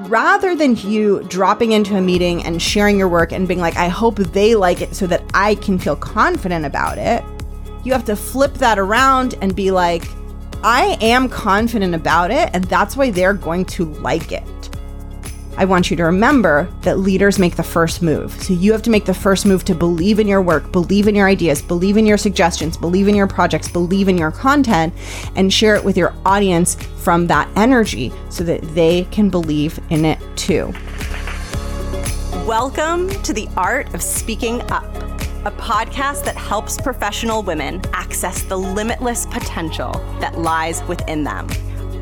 rather than you dropping into a meeting and sharing your work and being like, I hope they like it so that I can feel confident about it, you have to flip that around and be like, I am confident about it, and that's why they're going to like it. I want you to remember that leaders make the first move. So you have to make the first move to believe in your work, believe in your ideas, believe in your suggestions, believe in your projects, believe in your content, and share it with your audience from that energy so that they can believe in it too. Welcome to the Art of Speaking Up, a podcast that helps professional women access the limitless potential that lies within them.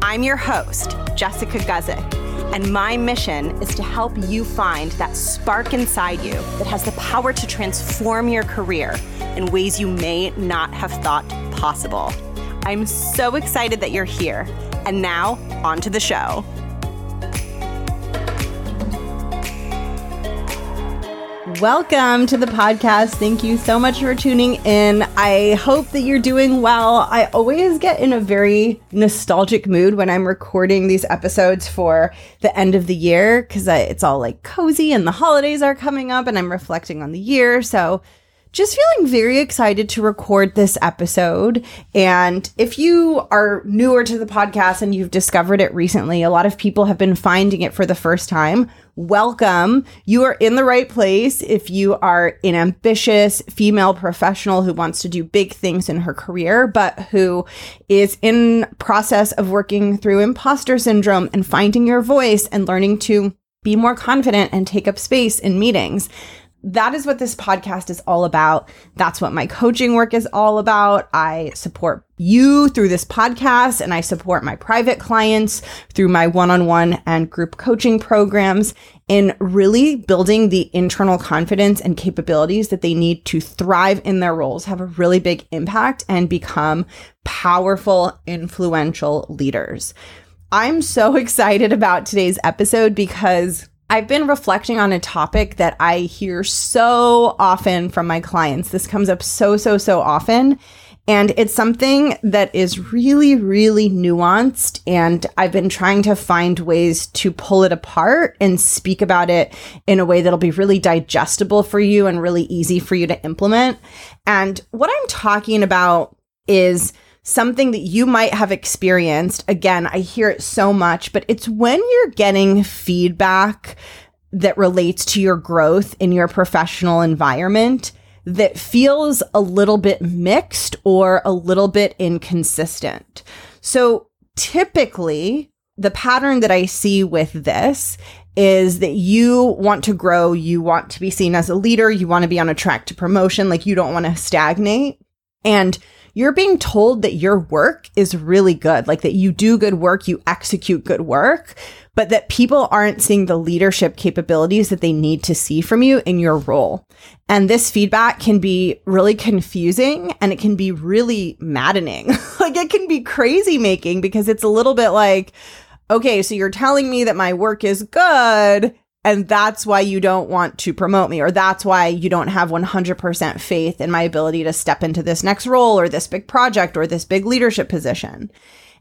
I'm your host, Jessica Guzik and my mission is to help you find that spark inside you that has the power to transform your career in ways you may not have thought possible. I'm so excited that you're here. And now, on to the show. Welcome to the podcast. Thank you so much for tuning in. I hope that you're doing well. I always get in a very nostalgic mood when I'm recording these episodes for the end of the year because it's all like cozy and the holidays are coming up and I'm reflecting on the year. So, just feeling very excited to record this episode. And if you are newer to the podcast and you've discovered it recently, a lot of people have been finding it for the first time. Welcome. You are in the right place if you are an ambitious female professional who wants to do big things in her career, but who is in process of working through imposter syndrome and finding your voice and learning to be more confident and take up space in meetings that is what this podcast is all about. That's what my coaching work is all about. I support you through this podcast and I support my private clients through my one on one and group coaching programs in really building the internal confidence and capabilities that they need to thrive in their roles, have a really big impact, and become powerful, influential leaders. I'm so excited about today's episode because I've been reflecting on a topic that I hear so often from my clients. This comes up so, so, so often. And it's something that is really, really nuanced. And I've been trying to find ways to pull it apart and speak about it in a way that'll be really digestible for you and really easy for you to implement. And what I'm talking about is something that you might have experienced. Again, I hear it so much, but it's when you're getting feedback that relates to your growth in your professional environment that feels a little bit mixed or a little bit inconsistent. So typically, the pattern that I see with this is that you want to grow, you want to be seen as a leader, you want to be on a track to promotion, like you don't want to stagnate. And you're being told that your work is really good, like that you do good work, you execute good work, but that people aren't seeing the leadership capabilities that they need to see from you in your role. And this feedback can be really confusing and it can be really maddening. like it can be crazy making because it's a little bit like, okay, so you're telling me that my work is good and that's why you don't want to promote me, or that's why you don't have 100% faith in my ability to step into this next role, or this big project, or this big leadership position.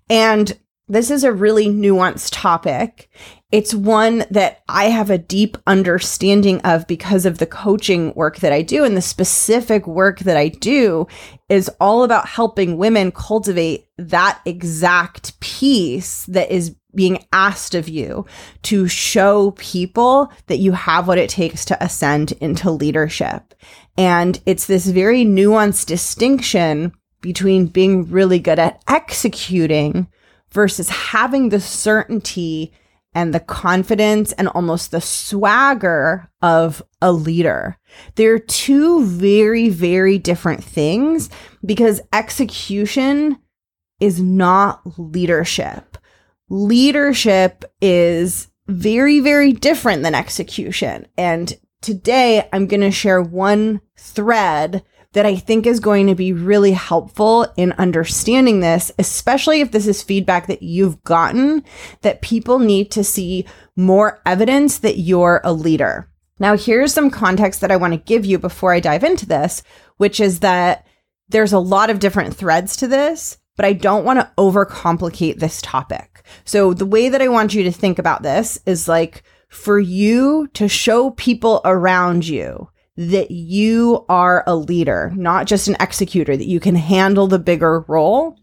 And this is a really nuanced topic. It's one that I have a deep understanding of because of the coaching work that I do. And the specific work that I do is all about helping women cultivate that exact piece that is being asked of you to show people that you have what it takes to ascend into leadership. And it's this very nuanced distinction between being really good at executing versus having the certainty and the confidence and almost the swagger of a leader. They're two very, very different things because execution is not leadership leadership is very, very different than execution. And today I'm going to share one thread that I think is going to be really helpful in understanding this, especially if this is feedback that you've gotten that people need to see more evidence that you're a leader. Now, here's some context that I want to give you before I dive into this, which is that there's a lot of different threads to this but I don't want to overcomplicate this topic. So the way that I want you to think about this is like for you to show people around you that you are a leader, not just an executor, that you can handle the bigger role.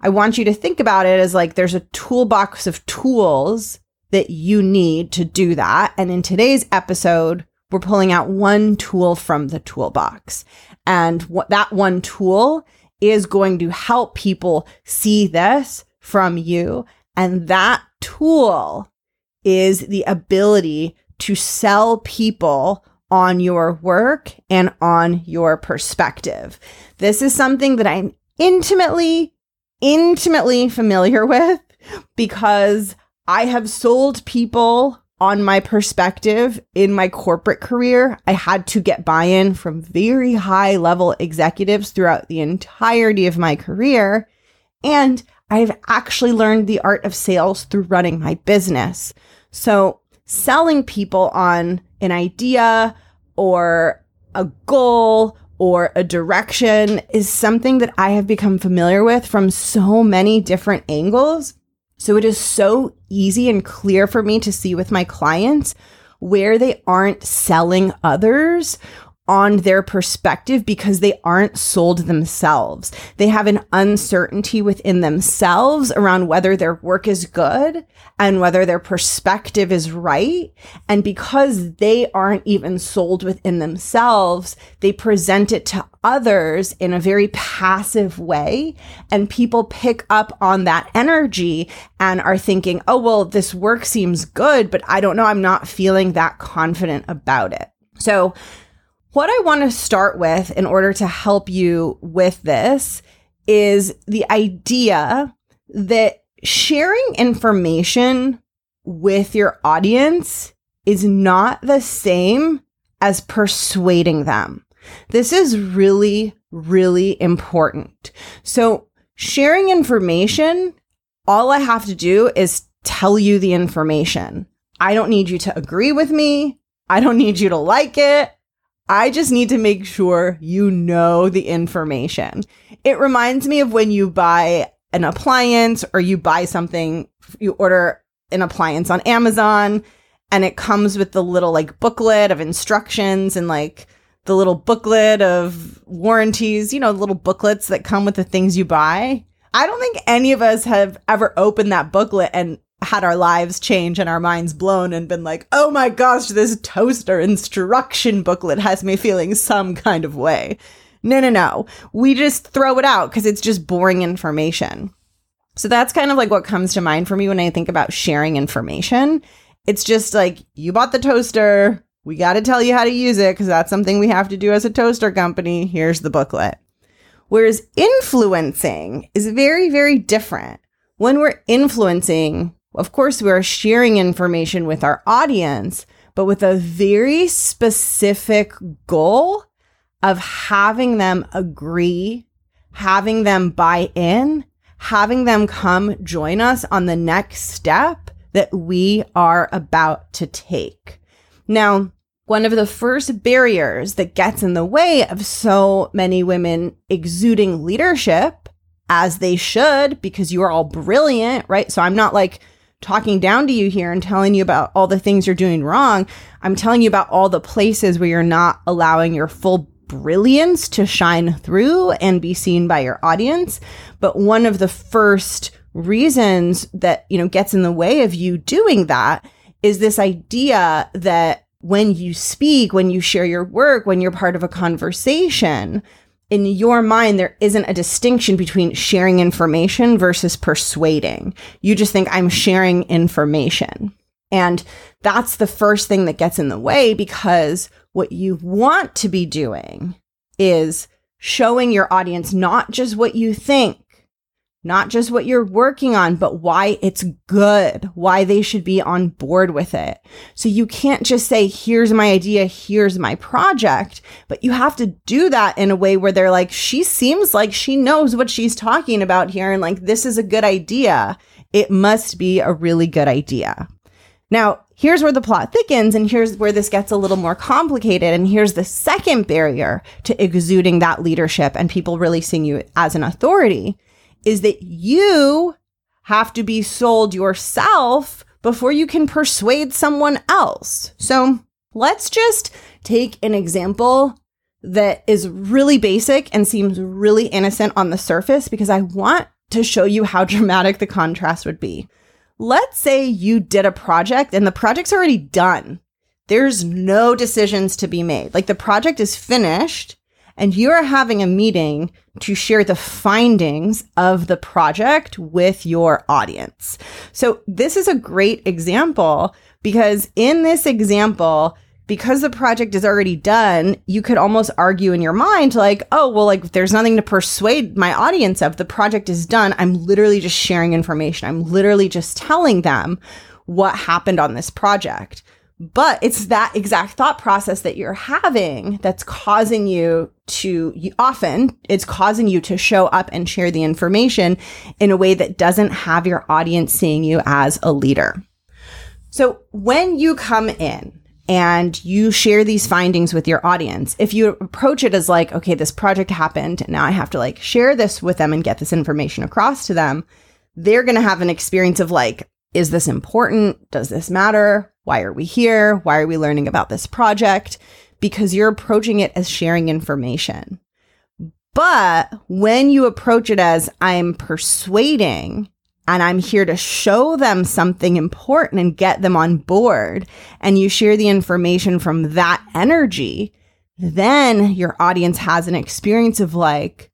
I want you to think about it as like there's a toolbox of tools that you need to do that. And in today's episode, we're pulling out one tool from the toolbox. And what that one tool is going to help people see this from you. And that tool is the ability to sell people on your work and on your perspective. This is something that I'm intimately, intimately familiar with because I have sold people on my perspective in my corporate career. I had to get buy in from very high level executives throughout the entirety of my career. And I've actually learned the art of sales through running my business. So selling people on an idea or a goal or a direction is something that I have become familiar with from so many different angles. So it is so easy and clear for me to see with my clients where they aren't selling others on their perspective because they aren't sold themselves. They have an uncertainty within themselves around whether their work is good and whether their perspective is right. And because they aren't even sold within themselves, they present it to others in a very passive way. And people pick up on that energy and are thinking, oh, well, this work seems good, but I don't know. I'm not feeling that confident about it. So what I want to start with in order to help you with this is the idea that sharing information with your audience is not the same as persuading them. This is really, really important. So sharing information, all I have to do is tell you the information. I don't need you to agree with me. I don't need you to like it. I just need to make sure you know the information. It reminds me of when you buy an appliance or you buy something, you order an appliance on Amazon and it comes with the little like booklet of instructions and like the little booklet of warranties, you know, little booklets that come with the things you buy. I don't think any of us have ever opened that booklet and had our lives change and our minds blown and been like, oh my gosh, this toaster instruction booklet has me feeling some kind of way. No, no, no. We just throw it out because it's just boring information. So that's kind of like what comes to mind for me when I think about sharing information. It's just like, you bought the toaster. We got to tell you how to use it because that's something we have to do as a toaster company. Here's the booklet. Whereas influencing is very, very different. When we're influencing, of course, we are sharing information with our audience, but with a very specific goal of having them agree, having them buy in, having them come join us on the next step that we are about to take. Now, one of the first barriers that gets in the way of so many women exuding leadership, as they should, because you are all brilliant, right? So I'm not like talking down to you here and telling you about all the things you're doing wrong. I'm telling you about all the places where you're not allowing your full brilliance to shine through and be seen by your audience. But one of the first reasons that, you know, gets in the way of you doing that is this idea that when you speak, when you share your work, when you're part of a conversation, in your mind, there isn't a distinction between sharing information versus persuading. You just think I'm sharing information. And that's the first thing that gets in the way because what you want to be doing is showing your audience not just what you think, not just what you're working on, but why it's good, why they should be on board with it. So you can't just say, here's my idea, here's my project, but you have to do that in a way where they're like, she seems like she knows what she's talking about here. And like, this is a good idea. It must be a really good idea. Now, here's where the plot thickens, and here's where this gets a little more complicated. And here's the second barrier to exuding that leadership and people really seeing you as an authority is that you have to be sold yourself before you can persuade someone else. So let's just take an example that is really basic and seems really innocent on the surface because I want to show you how dramatic the contrast would be. Let's say you did a project and the project's already done. There's no decisions to be made. Like the project is finished and you're having a meeting to share the findings of the project with your audience. So this is a great example because in this example, because the project is already done, you could almost argue in your mind, like, oh, well, like, there's nothing to persuade my audience of. The project is done. I'm literally just sharing information. I'm literally just telling them what happened on this project. But it's that exact thought process that you're having that's causing you to often it's causing you to show up and share the information in a way that doesn't have your audience seeing you as a leader. So when you come in and you share these findings with your audience, if you approach it as like, okay, this project happened, and now I have to like share this with them and get this information across to them, they're going to have an experience of like, is this important? Does this matter? Why are we here? Why are we learning about this project? Because you're approaching it as sharing information. But when you approach it as I'm persuading and I'm here to show them something important and get them on board, and you share the information from that energy, then your audience has an experience of like,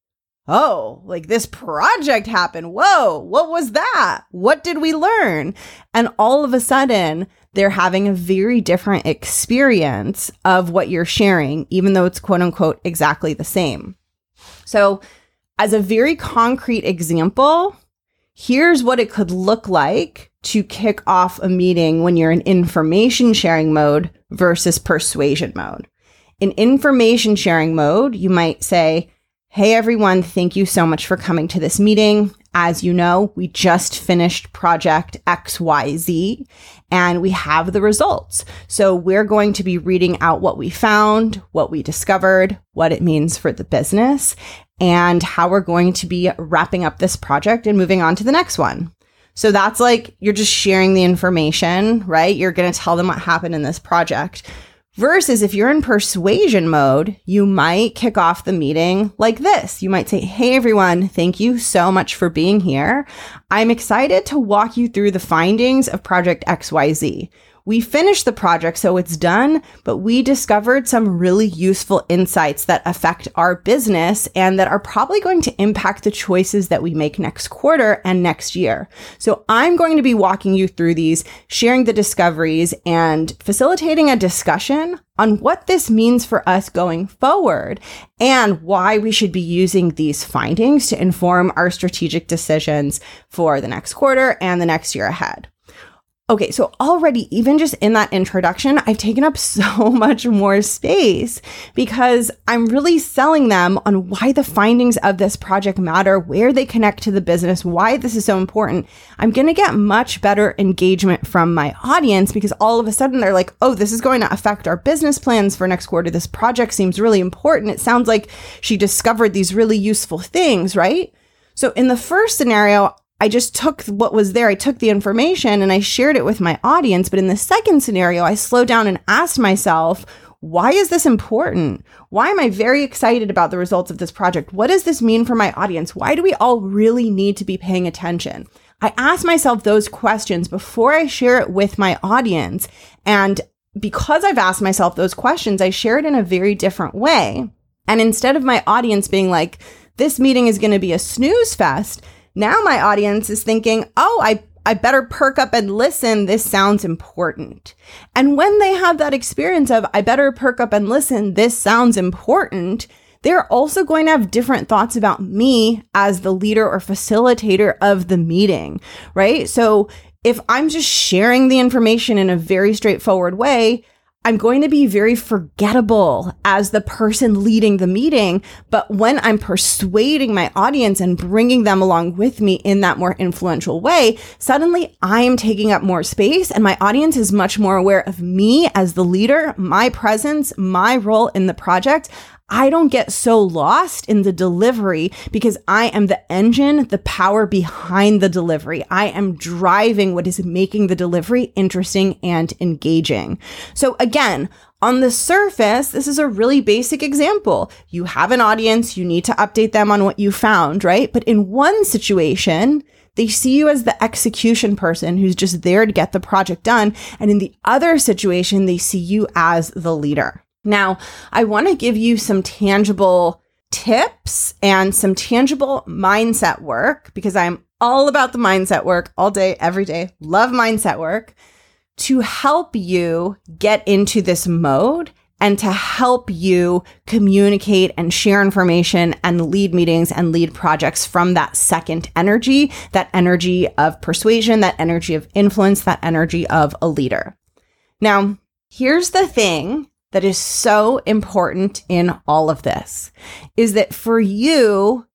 oh, like this project happened. Whoa, what was that? What did we learn? And all of a sudden, they're having a very different experience of what you're sharing, even though it's quote unquote exactly the same. So, as a very concrete example, here's what it could look like to kick off a meeting when you're in information sharing mode versus persuasion mode. In information sharing mode, you might say, Hey everyone, thank you so much for coming to this meeting. As you know, we just finished project XYZ and we have the results. So we're going to be reading out what we found, what we discovered, what it means for the business, and how we're going to be wrapping up this project and moving on to the next one. So that's like you're just sharing the information, right? You're going to tell them what happened in this project. Versus if you're in persuasion mode, you might kick off the meeting like this. You might say, Hey, everyone, thank you so much for being here. I'm excited to walk you through the findings of Project XYZ. We finished the project, so it's done, but we discovered some really useful insights that affect our business and that are probably going to impact the choices that we make next quarter and next year. So I'm going to be walking you through these, sharing the discoveries and facilitating a discussion on what this means for us going forward and why we should be using these findings to inform our strategic decisions for the next quarter and the next year ahead. Okay, so already, even just in that introduction, I've taken up so much more space because I'm really selling them on why the findings of this project matter, where they connect to the business, why this is so important. I'm going to get much better engagement from my audience because all of a sudden they're like, oh, this is going to affect our business plans for next quarter. This project seems really important. It sounds like she discovered these really useful things, right? So in the first scenario, I just took what was there. I took the information and I shared it with my audience. But in the second scenario, I slowed down and asked myself, why is this important? Why am I very excited about the results of this project? What does this mean for my audience? Why do we all really need to be paying attention? I ask myself those questions before I share it with my audience. And because I've asked myself those questions, I share it in a very different way. And instead of my audience being like, this meeting is going to be a snooze fest, now my audience is thinking, oh, I, I better perk up and listen. This sounds important. And when they have that experience of, I better perk up and listen, this sounds important, they're also going to have different thoughts about me as the leader or facilitator of the meeting, right? So if I'm just sharing the information in a very straightforward way, I'm going to be very forgettable as the person leading the meeting. But when I'm persuading my audience and bringing them along with me in that more influential way, suddenly I am taking up more space and my audience is much more aware of me as the leader, my presence, my role in the project. I don't get so lost in the delivery because I am the engine, the power behind the delivery. I am driving what is making the delivery interesting and engaging. So again, on the surface, this is a really basic example. You have an audience, you need to update them on what you found, right? But in one situation, they see you as the execution person who's just there to get the project done. And in the other situation, they see you as the leader. Now, I want to give you some tangible tips and some tangible mindset work because I'm all about the mindset work all day, every day. Love mindset work to help you get into this mode and to help you communicate and share information and lead meetings and lead projects from that second energy, that energy of persuasion, that energy of influence, that energy of a leader. Now, here's the thing that is so important in all of this is that for you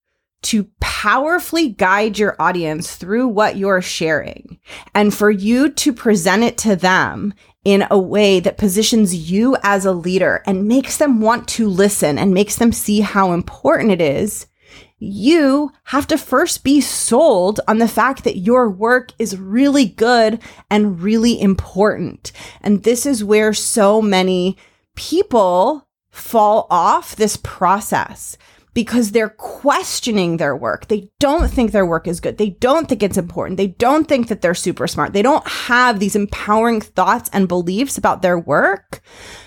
to powerfully guide your audience through what you're sharing and for you to present it to them in a way that positions you as a leader and makes them want to listen and makes them see how important it is, you have to first be sold on the fact that your work is really good and really important. And this is where so many people fall off this process because they're questioning their work. They don't think their work is good. They don't think it's important. They don't think that they're super smart. They don't have these empowering thoughts and beliefs about their work.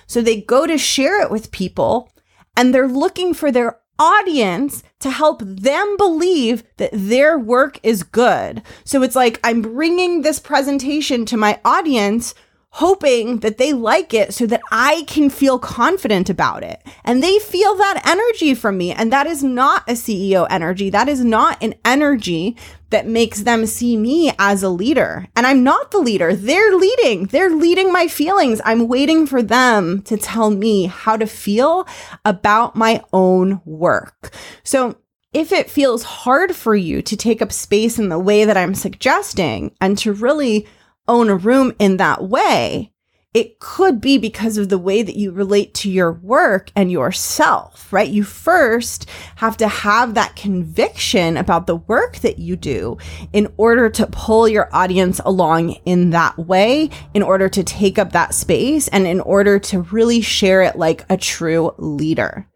So they go to share it with people and they're looking for their audience to help them believe that their work is good. So it's like I'm bringing this presentation to my audience hoping that they like it so that I can feel confident about it. And they feel that energy from me. And that is not a CEO energy. That is not an energy that makes them see me as a leader. And I'm not the leader. They're leading. They're leading my feelings. I'm waiting for them to tell me how to feel about my own work. So if it feels hard for you to take up space in the way that I'm suggesting and to really own a room in that way, it could be because of the way that you relate to your work and yourself, right? You first have to have that conviction about the work that you do in order to pull your audience along in that way, in order to take up that space, and in order to really share it like a true leader.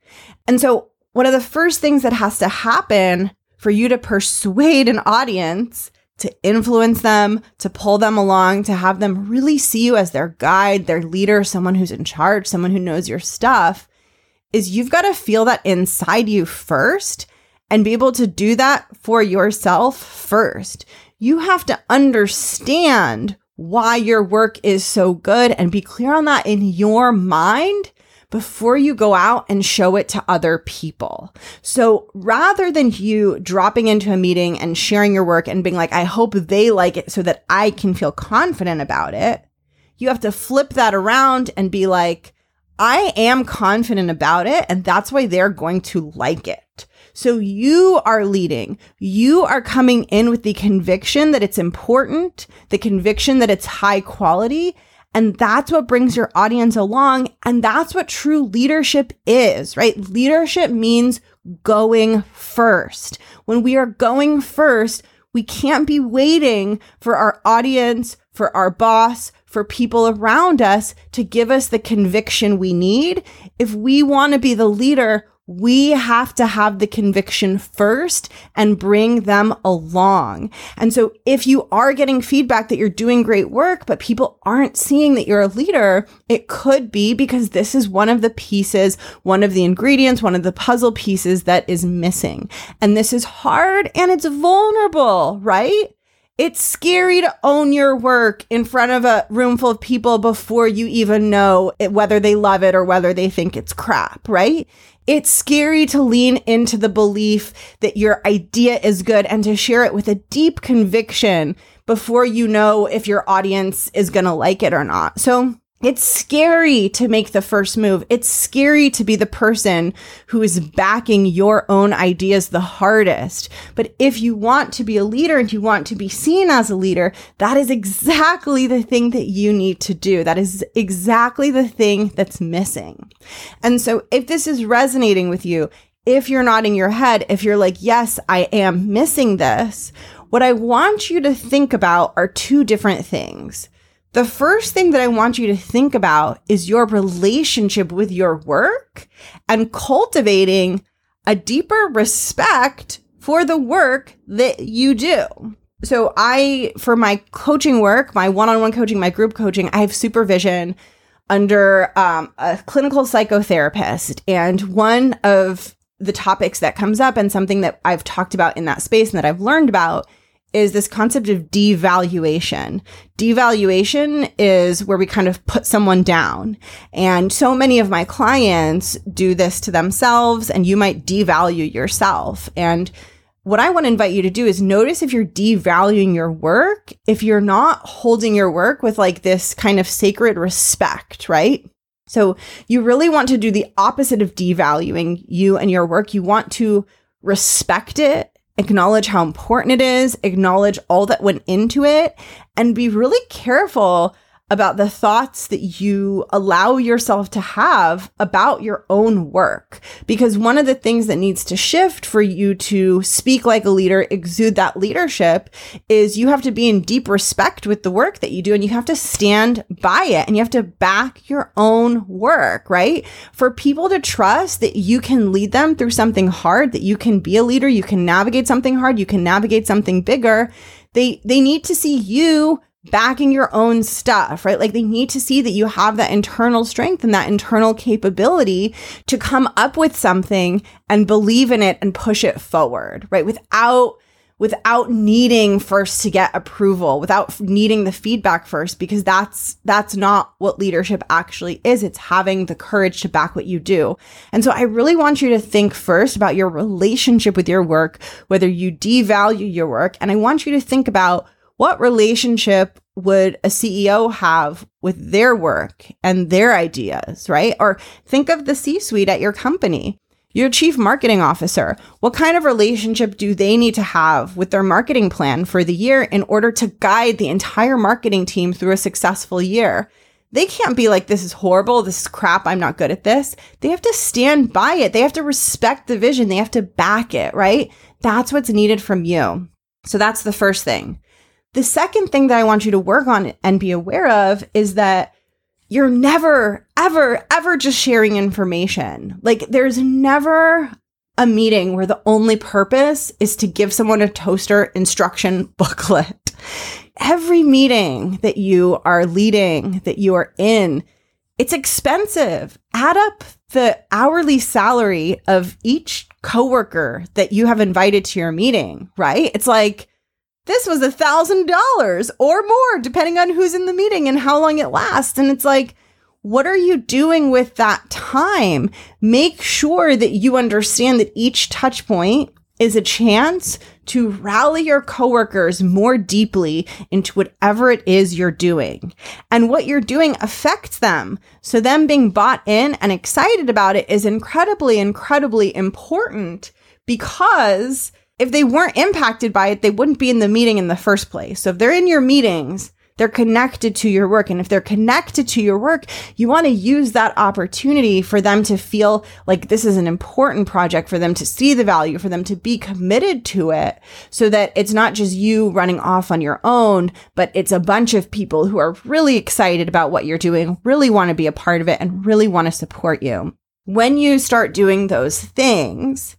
And so, one of the first things that has to happen for you to persuade an audience to influence them, to pull them along, to have them really see you as their guide, their leader, someone who's in charge, someone who knows your stuff, is you've got to feel that inside you first and be able to do that for yourself first. You have to understand why your work is so good and be clear on that in your mind before you go out and show it to other people. So rather than you dropping into a meeting and sharing your work and being like, I hope they like it so that I can feel confident about it, you have to flip that around and be like, I am confident about it, and that's why they're going to like it. So you are leading. You are coming in with the conviction that it's important, the conviction that it's high quality, and that's what brings your audience along. And that's what true leadership is, right? Leadership means going first. When we are going first, we can't be waiting for our audience, for our boss, for people around us to give us the conviction we need. If we want to be the leader, we have to have the conviction first and bring them along. And so if you are getting feedback that you're doing great work, but people aren't seeing that you're a leader, it could be because this is one of the pieces, one of the ingredients, one of the puzzle pieces that is missing. And this is hard and it's vulnerable, right? It's scary to own your work in front of a room full of people before you even know it, whether they love it or whether they think it's crap, right? It's scary to lean into the belief that your idea is good and to share it with a deep conviction before you know if your audience is going to like it or not. So It's scary to make the first move. It's scary to be the person who is backing your own ideas the hardest. But if you want to be a leader and you want to be seen as a leader, that is exactly the thing that you need to do. That is exactly the thing that's missing. And so if this is resonating with you, if you're nodding your head, if you're like, yes, I am missing this, what I want you to think about are two different things. The first thing that I want you to think about is your relationship with your work and cultivating a deeper respect for the work that you do. So I, for my coaching work, my one-on-one coaching, my group coaching, I have supervision under um, a clinical psychotherapist. And one of the topics that comes up and something that I've talked about in that space and that I've learned about is this concept of devaluation. Devaluation is where we kind of put someone down. And so many of my clients do this to themselves and you might devalue yourself. And what I want to invite you to do is notice if you're devaluing your work, if you're not holding your work with like this kind of sacred respect, right? So you really want to do the opposite of devaluing you and your work. You want to respect it acknowledge how important it is, acknowledge all that went into it, and be really careful about the thoughts that you allow yourself to have about your own work. Because one of the things that needs to shift for you to speak like a leader, exude that leadership, is you have to be in deep respect with the work that you do and you have to stand by it and you have to back your own work, right? For people to trust that you can lead them through something hard, that you can be a leader, you can navigate something hard, you can navigate something bigger. They, they need to see you backing your own stuff, right? Like they need to see that you have that internal strength and that internal capability to come up with something and believe in it and push it forward, right? Without without needing first to get approval, without needing the feedback first because that's that's not what leadership actually is. It's having the courage to back what you do. And so I really want you to think first about your relationship with your work, whether you devalue your work, and I want you to think about what relationship would a CEO have with their work and their ideas, right? Or think of the C suite at your company. Your chief marketing officer, what kind of relationship do they need to have with their marketing plan for the year in order to guide the entire marketing team through a successful year? They can't be like, this is horrible. This is crap. I'm not good at this. They have to stand by it. They have to respect the vision. They have to back it, right? That's what's needed from you. So that's the first thing. The second thing that I want you to work on and be aware of is that you're never, ever, ever just sharing information. Like there's never a meeting where the only purpose is to give someone a toaster instruction booklet. Every meeting that you are leading, that you are in, it's expensive. Add up the hourly salary of each coworker that you have invited to your meeting, right? It's like this was a thousand dollars or more, depending on who's in the meeting and how long it lasts. And it's like, what are you doing with that time? Make sure that you understand that each touch point is a chance to rally your coworkers more deeply into whatever it is you're doing. And what you're doing affects them. So them being bought in and excited about it is incredibly, incredibly important because if they weren't impacted by it, they wouldn't be in the meeting in the first place. So if they're in your meetings, they're connected to your work. And if they're connected to your work, you want to use that opportunity for them to feel like this is an important project, for them to see the value, for them to be committed to it so that it's not just you running off on your own, but it's a bunch of people who are really excited about what you're doing, really want to be a part of it and really want to support you. When you start doing those things,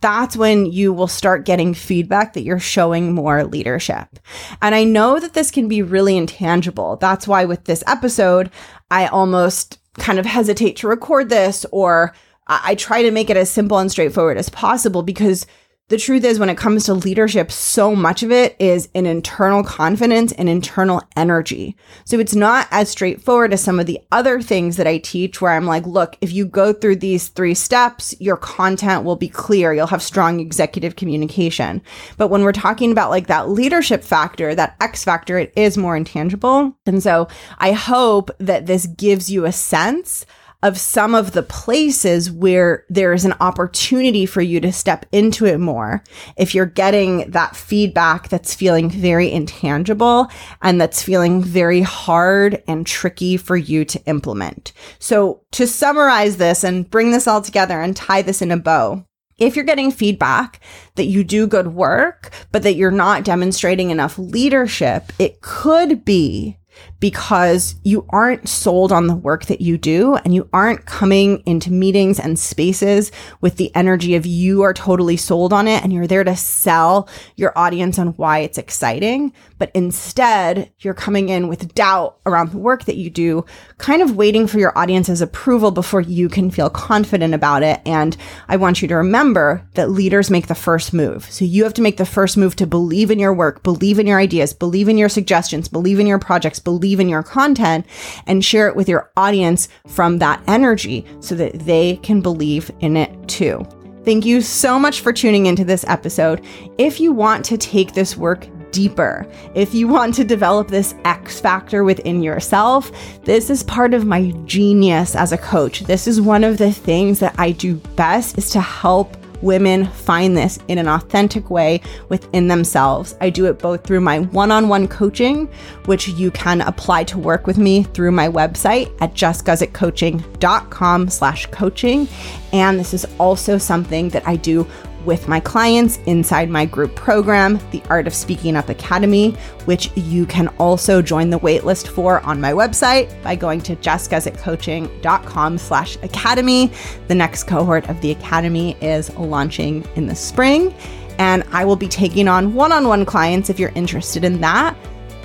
that's when you will start getting feedback that you're showing more leadership. And I know that this can be really intangible. That's why with this episode, I almost kind of hesitate to record this or I try to make it as simple and straightforward as possible because the truth is, when it comes to leadership, so much of it is an internal confidence and internal energy. So it's not as straightforward as some of the other things that I teach, where I'm like, look, if you go through these three steps, your content will be clear. You'll have strong executive communication. But when we're talking about like that leadership factor, that X factor, it is more intangible. And so I hope that this gives you a sense of some of the places where there is an opportunity for you to step into it more. If you're getting that feedback that's feeling very intangible and that's feeling very hard and tricky for you to implement. So to summarize this and bring this all together and tie this in a bow, if you're getting feedback that you do good work, but that you're not demonstrating enough leadership, it could be because you aren't sold on the work that you do and you aren't coming into meetings and spaces with the energy of you are totally sold on it and you're there to sell your audience on why it's exciting. But instead, you're coming in with doubt around the work that you do, kind of waiting for your audience's approval before you can feel confident about it. And I want you to remember that leaders make the first move. So you have to make the first move to believe in your work, believe in your ideas, believe in your suggestions, believe in your projects, believe in your content and share it with your audience from that energy so that they can believe in it too. Thank you so much for tuning into this episode. If you want to take this work deeper. If you want to develop this X factor within yourself, this is part of my genius as a coach. This is one of the things that I do best is to help women find this in an authentic way within themselves. I do it both through my one-on-one coaching, which you can apply to work with me through my website at jessguzikcoaching.com slash coaching. And this is also something that I do with my clients inside my group program, the Art of Speaking Up Academy, which you can also join the waitlist for on my website by going to jessguzikcoaching.com slash academy. The next cohort of the academy is launching in the spring, and I will be taking on one-on-one clients if you're interested in that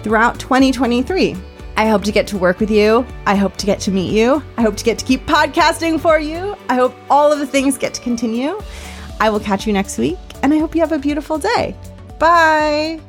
throughout 2023. I hope to get to work with you. I hope to get to meet you. I hope to get to keep podcasting for you. I hope all of the things get to continue. I will catch you next week, and I hope you have a beautiful day. Bye.